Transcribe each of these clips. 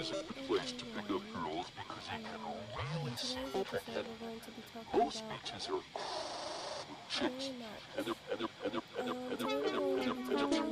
is a good place to pick up girls because you can really see Today's them. episode, And we're going to be talking most beaches are chicks. very much. And they're, and they're, and they're, and they're, Um, and they're, and they're, and they're,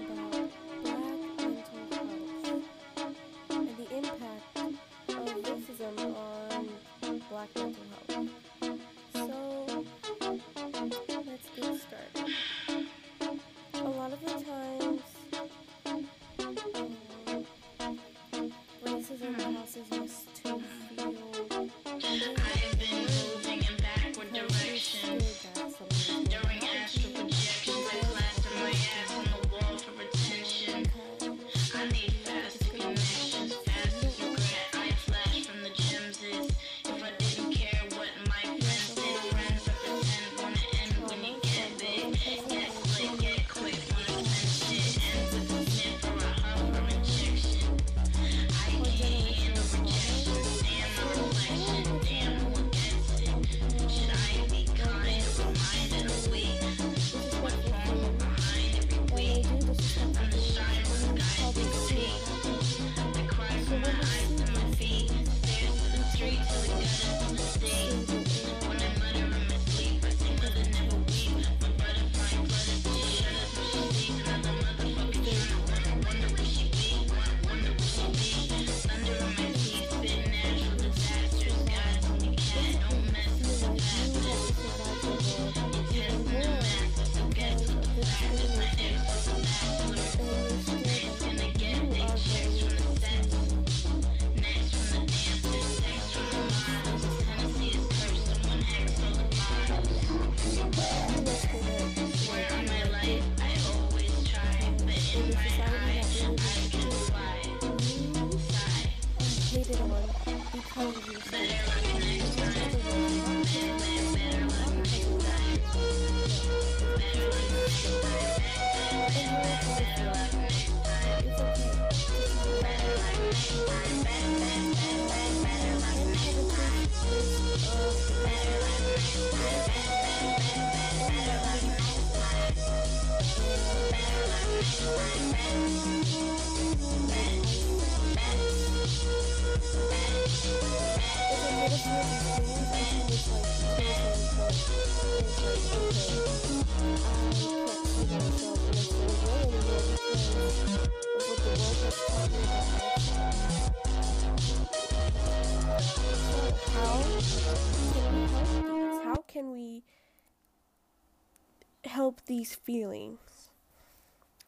help these feelings?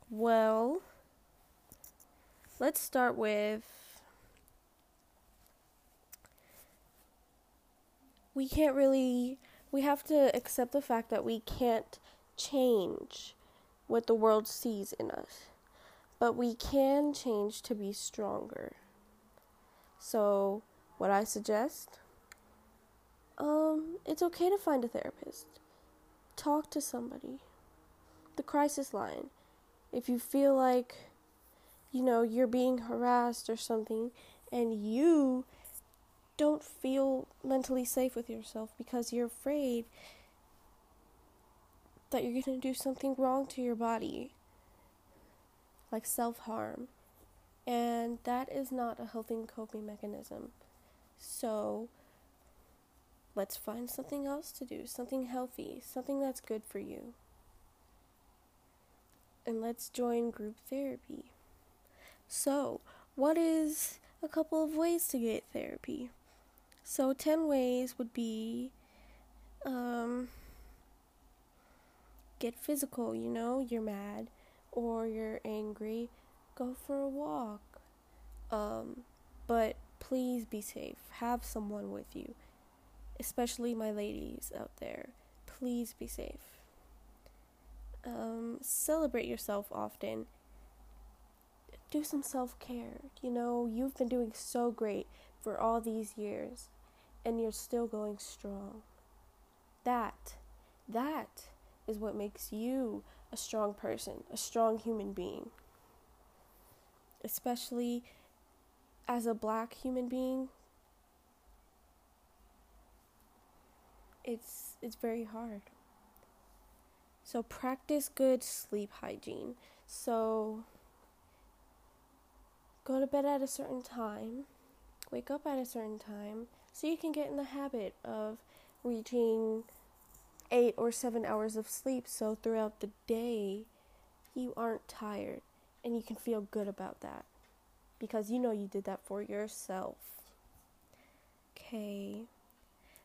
Well, let's start with we can't really we have to accept the fact that we can't change what the world sees in us but we can change to be stronger. So what i suggest um it's okay to find a therapist. Talk to somebody the crisis line if you feel like you know you're being harassed or something and you don't feel mentally safe with yourself because you're afraid that you're going to do something wrong to your body, like self harm. And that is not a healthy coping mechanism. So let's find something else to do, something healthy, something that's good for you. And let's join group therapy. So, what is a couple of ways to get therapy? So, 10 ways would be um, get physical, you know, you're mad or you're angry, go for a walk. Um, but please be safe. Have someone with you, especially my ladies out there. Please be safe. Um, celebrate yourself often. Do some self care. You know, you've been doing so great for all these years and you're still going strong. That, that is what makes you a strong person, a strong human being. Especially as a black human being, it's it's very hard. So practice good sleep hygiene. So go to bed at a certain time wake up at a certain time so you can get in the habit of reaching eight or seven hours of sleep so throughout the day you aren't tired and you can feel good about that because you know you did that for yourself. Okay.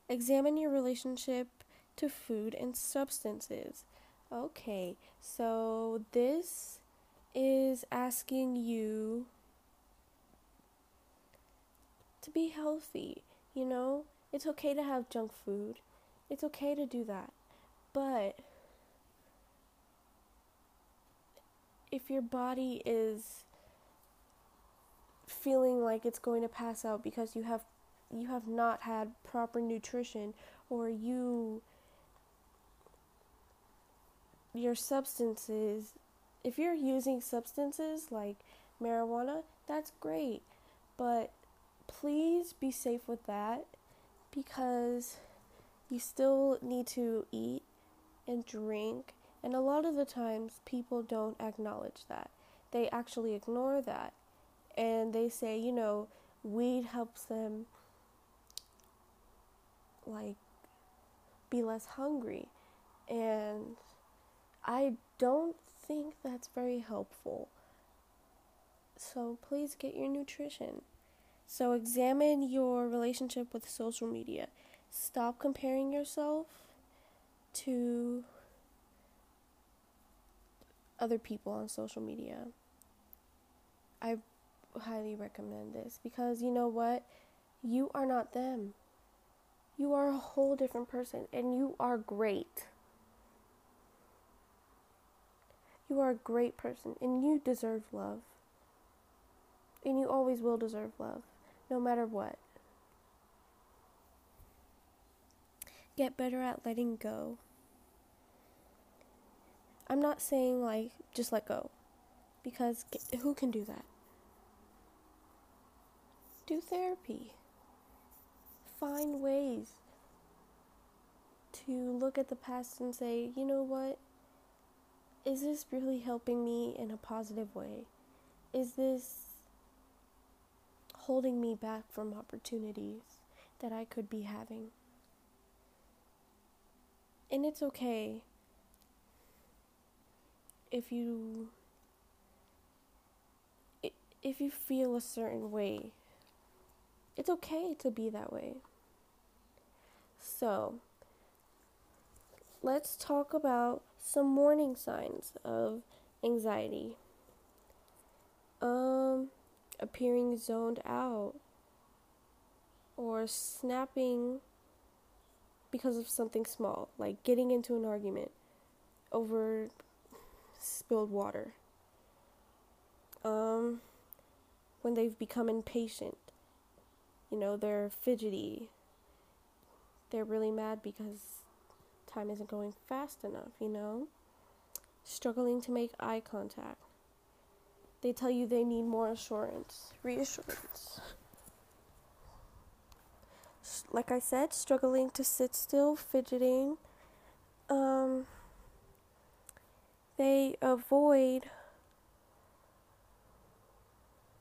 Examine your relationship to food and substances. Okay, so this is asking you to be healthy. You know, it's okay to have junk food, it's okay to do that. But if your body is feeling like it's going to pass out because you have you have not had proper nutrition or you your substances if you're using substances like marijuana that's great. But please be safe with that because you still need to eat and drink. And a lot of the times people don't acknowledge that. They actually ignore that. And they say you know weed helps them like be less hungry. And I don't think that's very helpful. So please get your nutrition. So examine your relationship with social media. Stop comparing yourself to other people on social media. I highly recommend this because you know what? You are not them. You are a whole different person and you are great. You are a great person and you deserve love. And you always will deserve love, no matter what. Get better at letting go. I'm not saying like just let go, because who can do that? Do therapy. Find ways to look at the past and say, you know what? Is this really helping me in a positive way? Is this holding me back from opportunities that I could be having? And it's okay if you if you feel a certain way. It's okay to be that way. So, let's talk about some warning signs of anxiety. Um, appearing zoned out or snapping because of something small, like getting into an argument over spilled water. Um, when they've become impatient, you know, they're fidgety. They're really mad because time isn't going fast enough, you know? Struggling to make eye contact. They tell you they need more assurance, reassurance. Like I said, struggling to sit still, fidgeting. Um, they avoid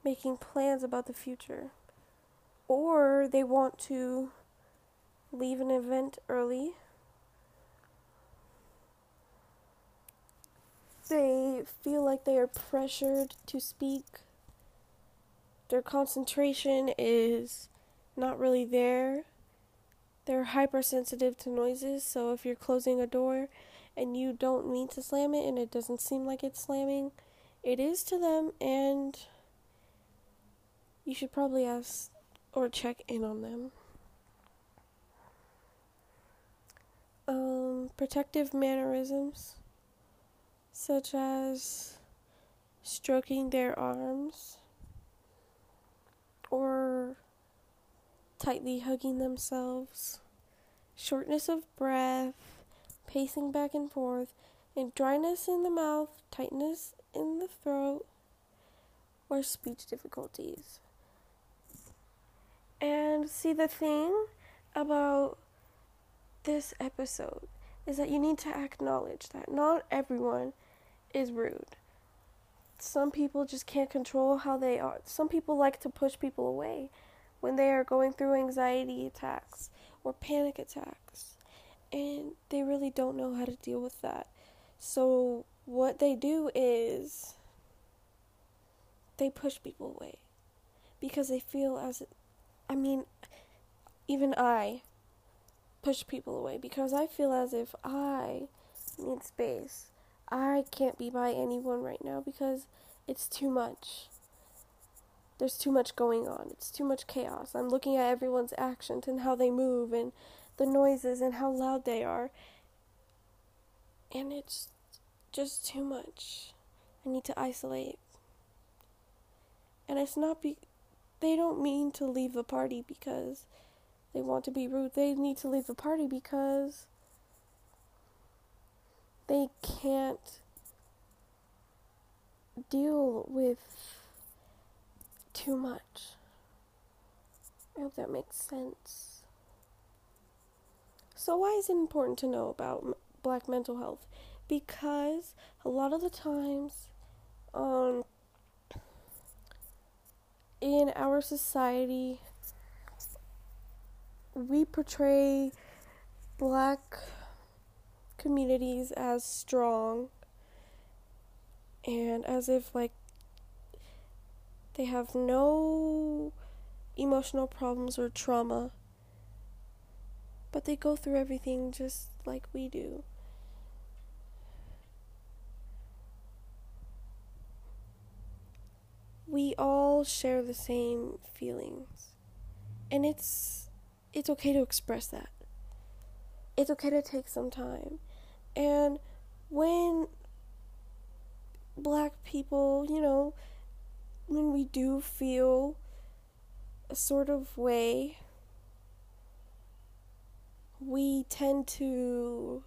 making plans about the future. Or they want to leave an event early They feel like they are pressured to speak. Their concentration is not really there. They're hypersensitive to noises, so if you're closing a door and you don't mean to slam it and it doesn't seem like it's slamming, it is to them, and you should probably ask or check in on them. Um, protective mannerisms such as stroking their arms or tightly hugging themselves, shortness of breath, pacing back and forth, and dryness in the mouth, tightness in the throat, or speech difficulties. And see, the thing about this episode is that you need to acknowledge that not everyone is rude. Some people just can't control how they are. Some people like to push people away. when they are going through anxiety attacks or panic attacks. And they really don't know how to deal with that. So, what they do is they push people away because they feel as I mean, even I push people away because I feel as if I need space. I can't be by anyone right now because it's too much. There's too much going on. It's too much chaos. I'm looking at everyone's actions and how they move and the noises and how loud they are. And it's just too much. I need to isolate. And it's not be they don't mean to leave the party because they want to be rude. They need to leave the party because they can't deal with too much. I hope that makes sense. So, why is it important to know about black mental health? Because a lot of the times, um, in our society, we portray black communities as strong and as if like they have no emotional problems or trauma but they go through everything just like we do. We all share the same feelings and it's it's okay to express that. It's okay to take some time and when black people you know when we do feel a sort of way we tend to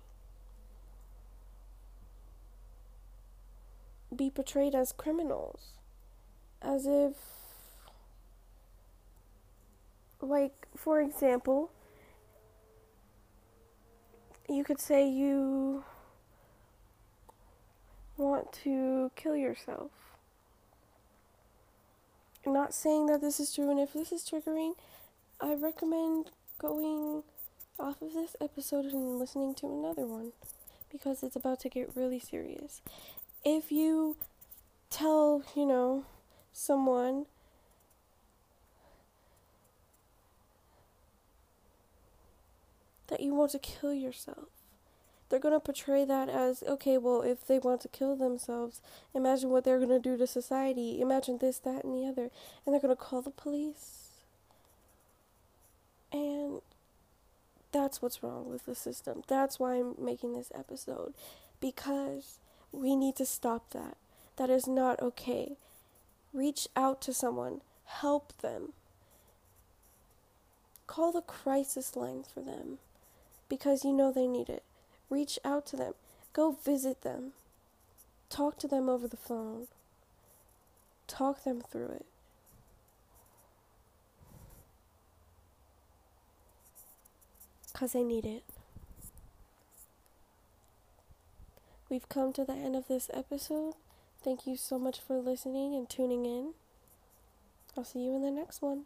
be portrayed as criminals as if like for example you could say you want to kill yourself. I'm not saying that this is true and if this is triggering i recommend going off of this episode and listening to another one because it's about to get really serious. If you tell you know someone that you want to kill yourself. They're going to portray that as okay, well, if they want to kill themselves, imagine what they're going to do to society. Imagine this, that, and the other. And they're going to call the police. And that's what's wrong with the system. That's why I'm making this episode. Because we need to stop that. That is not okay. Reach out to someone, help them. Call the crisis line for them because you know they need it. Reach out to them, go visit them, talk to them over the phone, talk them through it. Because they need it. We've come to the end of this episode. Thank you so much for listening and tuning in. I'll see you in the next one.